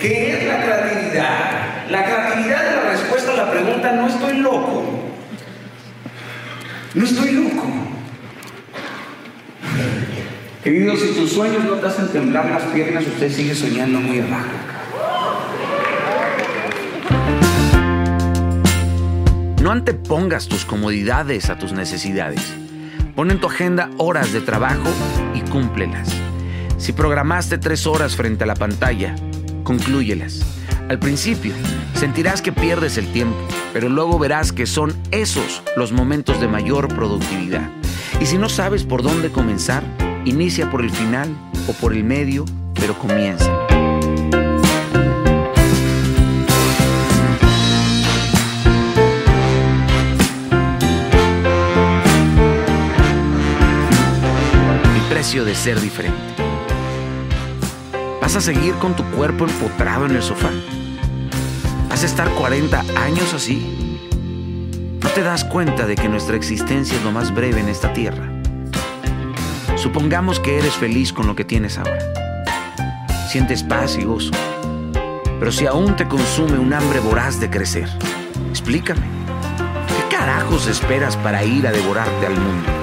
¿Qué es la creatividad? La creatividad es la respuesta a la pregunta, no estoy loco. No estoy loco. Queridos, si tus sueños no te hacen temblar las piernas, usted sigue soñando muy abajo. No antepongas tus comodidades a tus necesidades. Pon en tu agenda horas de trabajo y cúmplelas. Si programaste tres horas frente a la pantalla, conclúyelas. Al principio, sentirás que pierdes el tiempo, pero luego verás que son esos los momentos de mayor productividad. Y si no sabes por dónde comenzar, Inicia por el final o por el medio, pero comienza. El precio de ser diferente. ¿Vas a seguir con tu cuerpo empotrado en el sofá? ¿Vas a estar 40 años así? ¿No te das cuenta de que nuestra existencia es lo más breve en esta tierra? Supongamos que eres feliz con lo que tienes ahora. Sientes paz y gozo. Pero si aún te consume un hambre voraz de crecer, explícame. ¿Qué carajos esperas para ir a devorarte al mundo?